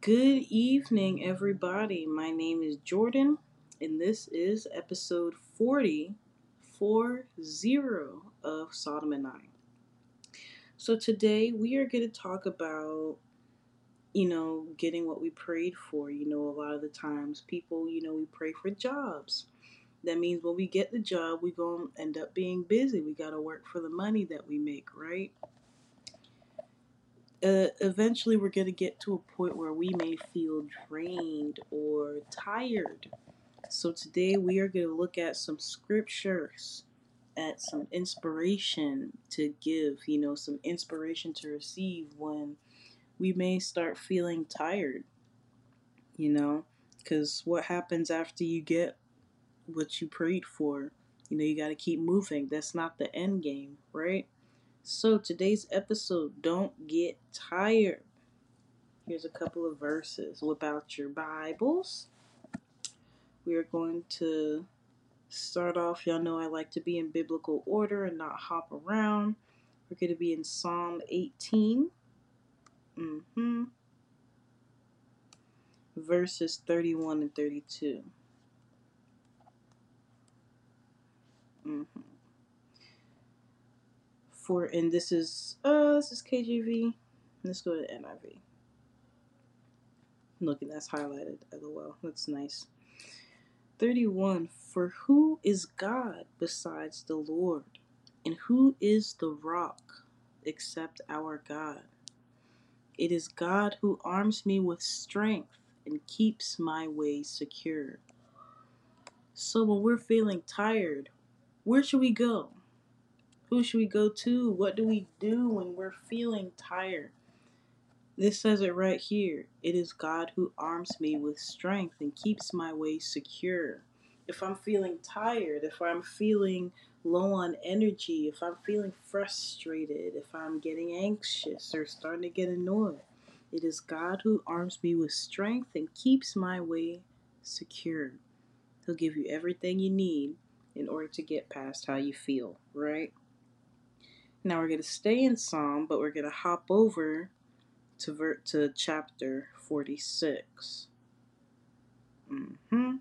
Good evening, everybody. My name is Jordan, and this is episode 40, 40 of Sodom and I. So, today we are going to talk about, you know, getting what we prayed for. You know, a lot of the times people, you know, we pray for jobs. That means when we get the job, we're going to end up being busy. We got to work for the money that we make, right? Uh, eventually we're going to get to a point where we may feel drained or tired. So today we are going to look at some scriptures, at some inspiration to give, you know, some inspiration to receive when we may start feeling tired, you know, because what happens after you get what you prayed for? You know, you got to keep moving. That's not the end game, right? So, today's episode, don't get tired. Here's a couple of verses. Whip out your Bibles. We are going to start off. Y'all know I like to be in biblical order and not hop around. We're going to be in Psalm 18. Mm-hmm. Verses 31 and 32. Mm-hmm for and this is uh this is KJV. Let's go to NIV. Looking that's highlighted. LOL. That's nice. 31. For who is God besides the Lord? And who is the rock except our God? It is God who arms me with strength and keeps my way secure. So when we're feeling tired, where should we go? Who should we go to? What do we do when we're feeling tired? This says it right here. It is God who arms me with strength and keeps my way secure. If I'm feeling tired, if I'm feeling low on energy, if I'm feeling frustrated, if I'm getting anxious or starting to get annoyed, it is God who arms me with strength and keeps my way secure. He'll give you everything you need in order to get past how you feel, right? Now we're going to stay in Psalm, but we're going to hop over to ver- to chapter 46. Mm-hmm.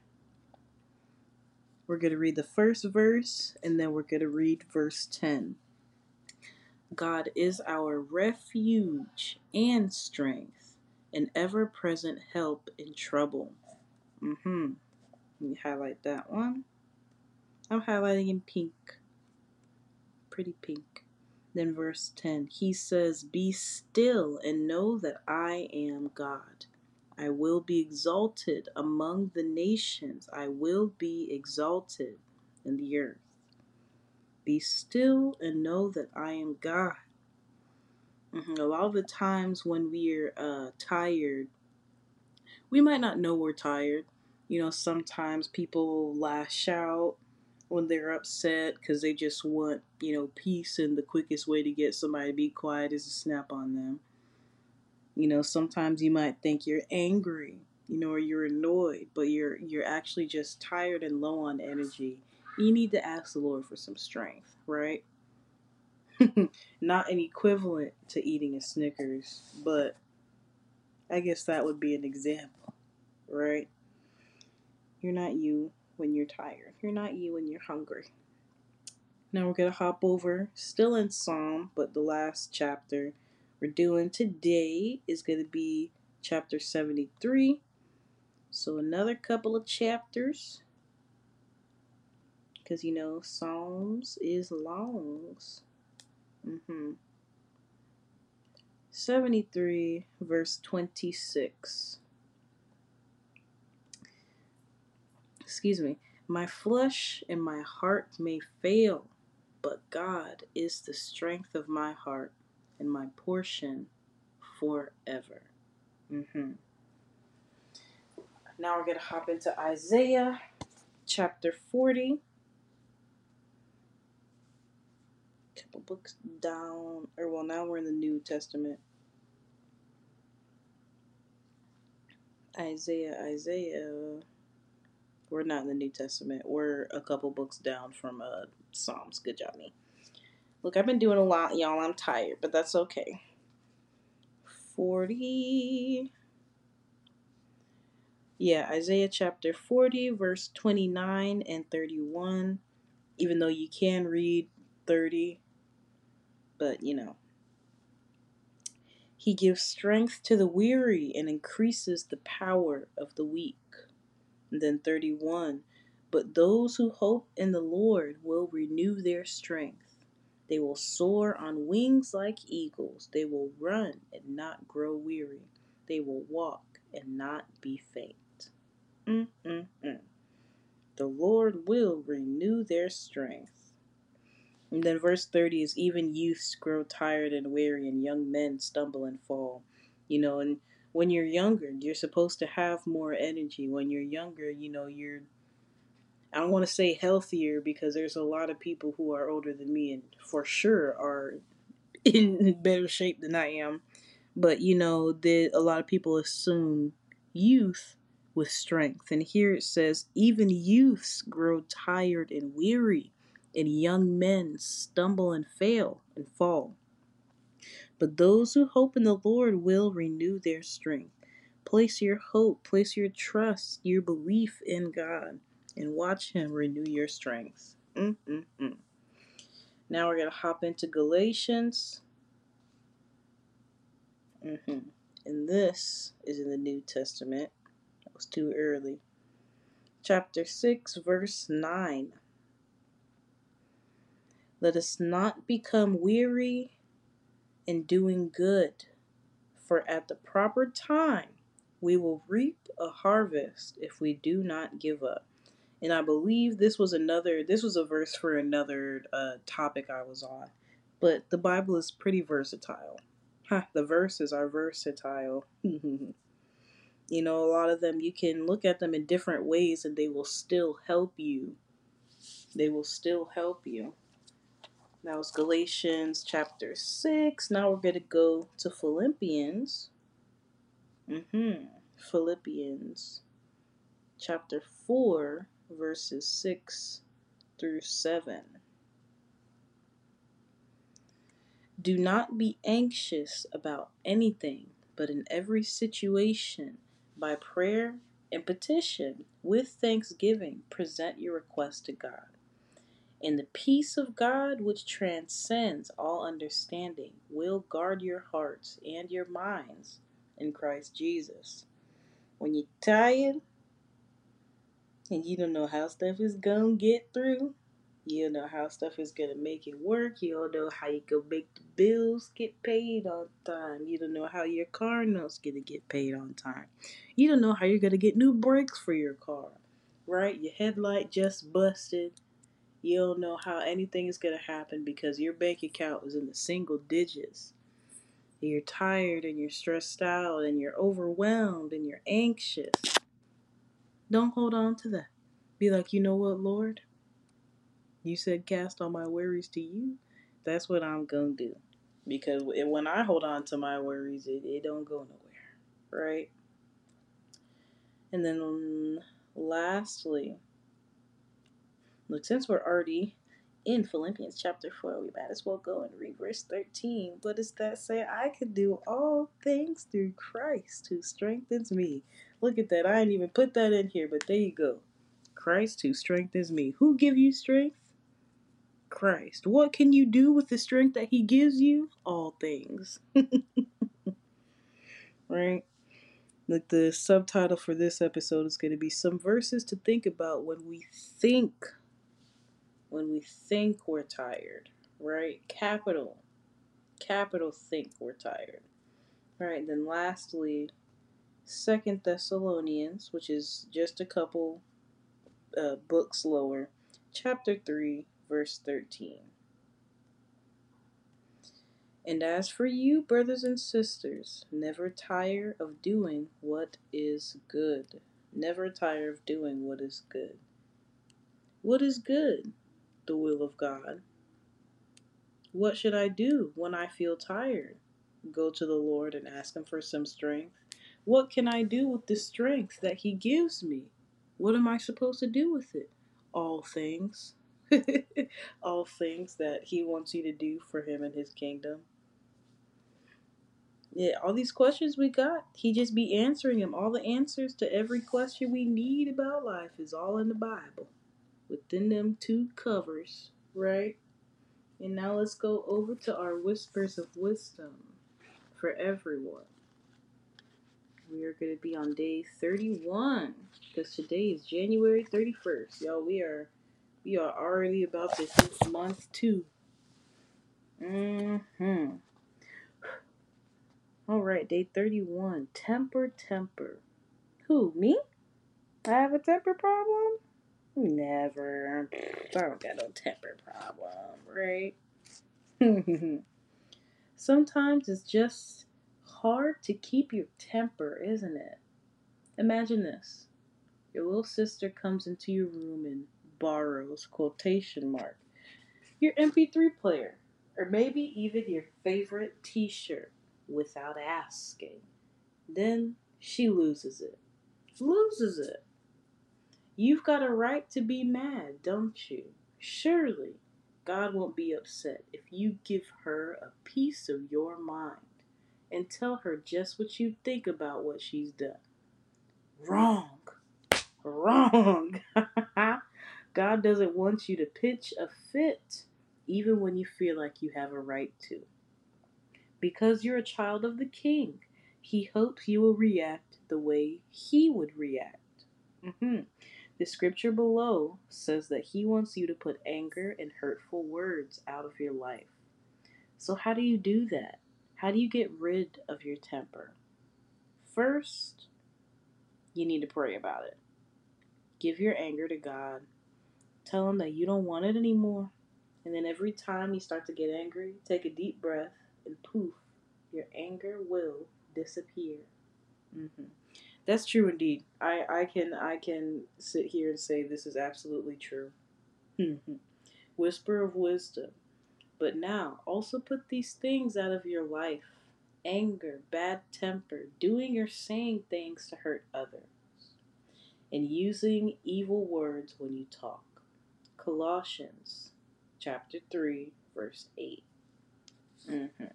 We're going to read the first verse and then we're going to read verse 10. God is our refuge and strength, an ever present help in trouble. Mm-hmm. Let me highlight that one. I'm highlighting in pink. Pretty pink. Then, verse 10, he says, Be still and know that I am God. I will be exalted among the nations, I will be exalted in the earth. Be still and know that I am God. Mm-hmm. A lot of the times when we're uh, tired, we might not know we're tired. You know, sometimes people lash out when they're upset because they just want, you know, peace and the quickest way to get somebody to be quiet is to snap on them. You know, sometimes you might think you're angry, you know, or you're annoyed, but you're you're actually just tired and low on energy. You need to ask the Lord for some strength, right? Not an equivalent to eating a Snickers, but I guess that would be an example, right? You're not you, when you're tired. You're not you when you're hungry. Now we're going to hop over, still in Psalm, but the last chapter we're doing today is going to be chapter 73. So another couple of chapters. Because, you know, Psalms is longs. Mm-hmm. 73, verse 26. Excuse me, my flesh and my heart may fail, but God is the strength of my heart and my portion forever. Mm-hmm. Now we're going to hop into Isaiah chapter 40. Couple books down, or well, now we're in the New Testament. Isaiah, Isaiah. We're not in the New Testament. We're a couple books down from uh, Psalms. Good job, me. Look, I've been doing a lot, y'all. I'm tired, but that's okay. 40. Yeah, Isaiah chapter 40, verse 29 and 31. Even though you can read 30, but you know. He gives strength to the weary and increases the power of the weak. Then 31. But those who hope in the Lord will renew their strength. They will soar on wings like eagles. They will run and not grow weary. They will walk and not be faint. Mm-mm-mm. The Lord will renew their strength. And then verse 30 is even youths grow tired and weary, and young men stumble and fall. You know, and when you're younger, you're supposed to have more energy. When you're younger, you know, you're, I don't want to say healthier because there's a lot of people who are older than me and for sure are in better shape than I am. But, you know, that a lot of people assume youth with strength. And here it says, even youths grow tired and weary, and young men stumble and fail and fall. But those who hope in the Lord will renew their strength. Place your hope, place your trust, your belief in God, and watch Him renew your strength. Mm-mm-mm. Now we're going to hop into Galatians. Mm-hmm. And this is in the New Testament That was too early. Chapter 6, verse 9. Let us not become weary in doing good, for at the proper time we will reap a harvest if we do not give up. And I believe this was another, this was a verse for another uh, topic I was on. But the Bible is pretty versatile. Huh, the verses are versatile. You know, a lot of them, you can look at them in different ways and they will still help you. They will still help you. That was Galatians chapter 6. Now we're going to go to Philippians. Mm-hmm. Philippians chapter 4, verses 6 through 7. Do not be anxious about anything, but in every situation, by prayer and petition, with thanksgiving, present your request to God. And the peace of God, which transcends all understanding, will guard your hearts and your minds in Christ Jesus. When you're tired and you don't know how stuff is going to get through, you don't know how stuff is gonna make it work. You don't know how you can make the bills get paid on time. You don't know how your car note's gonna get paid on time. You don't know how you're gonna get new brakes for your car. Right? Your headlight just busted. You don't know how anything is gonna happen because your bank account is in the single digits. You're tired and you're stressed out and you're overwhelmed and you're anxious. Don't hold on to that. Be like, you know what, Lord? You said cast all my worries to you. That's what I'm gonna do. Because when I hold on to my worries, it, it don't go nowhere, right? And then lastly, look, since we're already in Philippians chapter 4, we might as well go and read verse 13. What does that say? I can do all things through Christ who strengthens me. Look at that. I didn't even put that in here, but there you go. Christ who strengthens me. Who give you strength? Christ. What can you do with the strength that He gives you? All things. right? Like the subtitle for this episode is going to be some verses to think about when we think when we think we're tired, right? Capital. Capital think we're tired. Right, then lastly, Second Thessalonians, which is just a couple uh, books lower, chapter 3, verse 13. And as for you, brothers and sisters, never tire of doing what is good. Never tire of doing what is good. What is good? The will of God. What should I do when I feel tired? Go to the Lord and ask Him for some strength. What can I do with the strength that He gives me? What am I supposed to do with it? All things. all things that he wants you to do for him and his kingdom. Yeah, all these questions we got, he just be answering them. All the answers to every question we need about life is all in the Bible, within them two covers, right? And now let's go over to our whispers of wisdom for everyone. We are going to be on day 31 because today is January 31st. Y'all, we are we are already about to hit month 2. Mhm. All right, day 31. Temper, temper. Who, me? I have a temper problem? Never. I don't got no temper problem, right? Sometimes it's just hard to keep your temper, isn't it? Imagine this. Your little sister comes into your room and borrows, quotation mark, your MP3 player, or maybe even your favorite t shirt without asking. Then she loses it. Loses it. You've got a right to be mad, don't you? Surely God won't be upset if you give her a piece of your mind and tell her just what you think about what she's done. Wrong. Wrong. God doesn't want you to pitch a fit even when you feel like you have a right to. Because you're a child of the King, He hopes you will react the way He would react. Mm-hmm. The scripture below says that He wants you to put anger and hurtful words out of your life. So, how do you do that? How do you get rid of your temper? First, you need to pray about it. Give your anger to God. Tell Him that you don't want it anymore. And then every time you start to get angry, take a deep breath and poof, your anger will disappear. Mm-hmm. That's true indeed. I, I can I can sit here and say this is absolutely true. Mm-hmm. Whisper of wisdom. But now also put these things out of your life anger, bad temper, doing or saying things to hurt others, and using evil words when you talk. Colossians chapter 3, verse 8. Mm-hmm.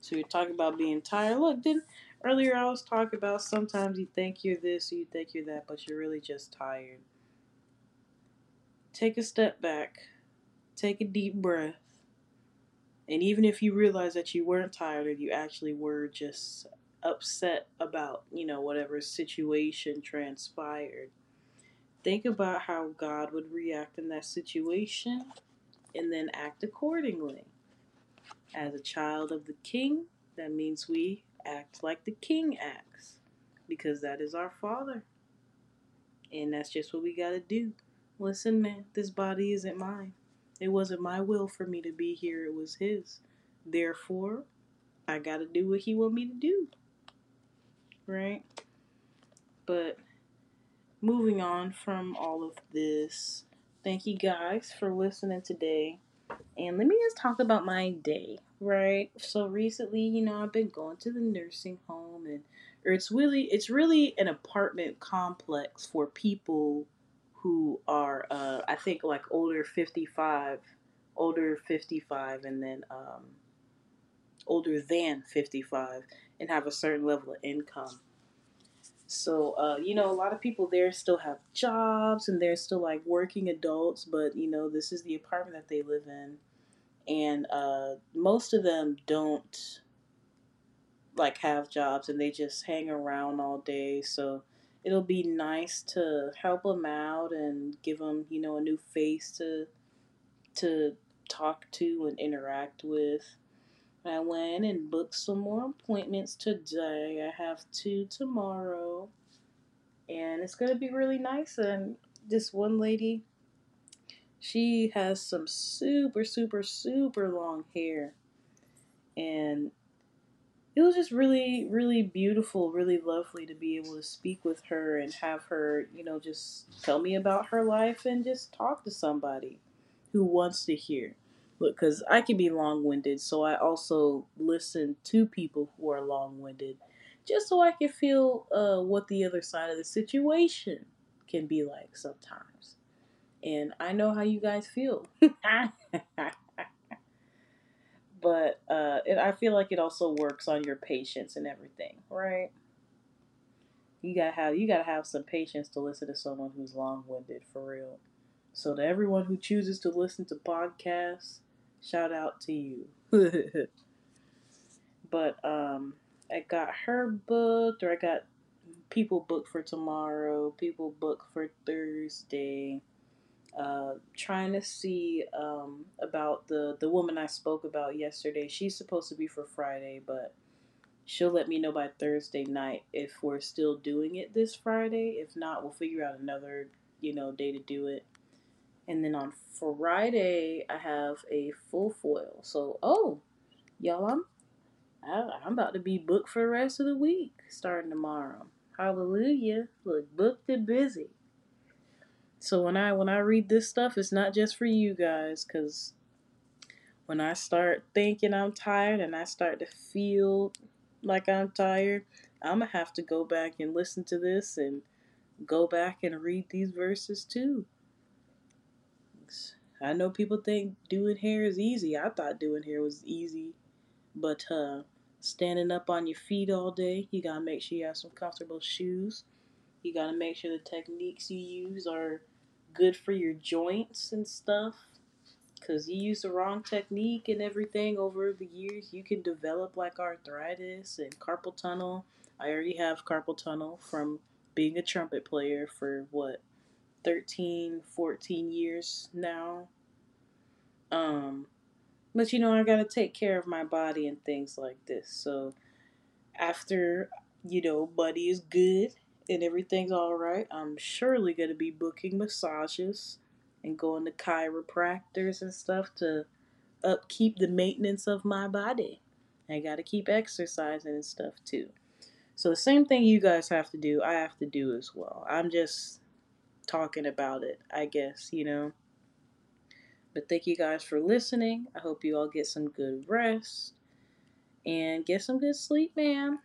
So you're talking about being tired. Look, didn't earlier I was talking about sometimes you think you're this or you think you're that, but you're really just tired. Take a step back, take a deep breath, and even if you realize that you weren't tired or you actually were just upset about, you know, whatever situation transpired, think about how God would react in that situation and then act accordingly. As a child of the king, that means we act like the king acts because that is our father. And that's just what we got to do. Listen, man, this body isn't mine. It wasn't my will for me to be here, it was his. Therefore, I got to do what he want me to do. Right? But moving on from all of this, thank you guys for listening today. And let me just talk about my day, right? So recently, you know, I've been going to the nursing home and or it's really it's really an apartment complex for people who are uh I think like older 55, older 55 and then um older than 55 and have a certain level of income. So, uh, you know, a lot of people there still have jobs and they're still like working adults, but you know, this is the apartment that they live in and uh, most of them don't like have jobs and they just hang around all day so it'll be nice to help them out and give them you know a new face to to talk to and interact with. I went and booked some more appointments today. I have two tomorrow and it's going to be really nice. And this one lady she has some super, super, super long hair. And it was just really, really beautiful, really lovely to be able to speak with her and have her, you know, just tell me about her life and just talk to somebody who wants to hear. Look, because I can be long winded, so I also listen to people who are long winded just so I can feel uh, what the other side of the situation can be like sometimes and I know how you guys feel. but uh, it, I feel like it also works on your patience and everything, right? You gotta have you gotta have some patience to listen to someone who's long winded for real. So to everyone who chooses to listen to podcasts, shout out to you. but um, I got her booked, or I got people booked for tomorrow, people booked for Thursday. Uh, trying to see um, about the the woman I spoke about yesterday. She's supposed to be for Friday, but she'll let me know by Thursday night if we're still doing it this Friday. If not, we'll figure out another you know day to do it. And then on Friday, I have a full foil. So oh, y'all, I'm I'm about to be booked for the rest of the week starting tomorrow. Hallelujah! Look, booked and busy. So when I when I read this stuff, it's not just for you guys, cause when I start thinking I'm tired and I start to feel like I'm tired, I'm gonna have to go back and listen to this and go back and read these verses too. I know people think doing hair is easy. I thought doing hair was easy, but uh, standing up on your feet all day, you gotta make sure you have some comfortable shoes. You gotta make sure the techniques you use are good for your joints and stuff. Because you use the wrong technique and everything over the years, you can develop like arthritis and carpal tunnel. I already have carpal tunnel from being a trumpet player for what, 13, 14 years now. Um, but you know, I gotta take care of my body and things like this. So after, you know, Buddy is good and everything's all right, I'm surely going to be booking massages and going to chiropractors and stuff to upkeep the maintenance of my body. I got to keep exercising and stuff too. So the same thing you guys have to do, I have to do as well. I'm just talking about it, I guess, you know. But thank you guys for listening. I hope you all get some good rest and get some good sleep, man.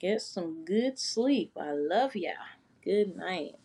Get some good sleep. I love y'all. Good night.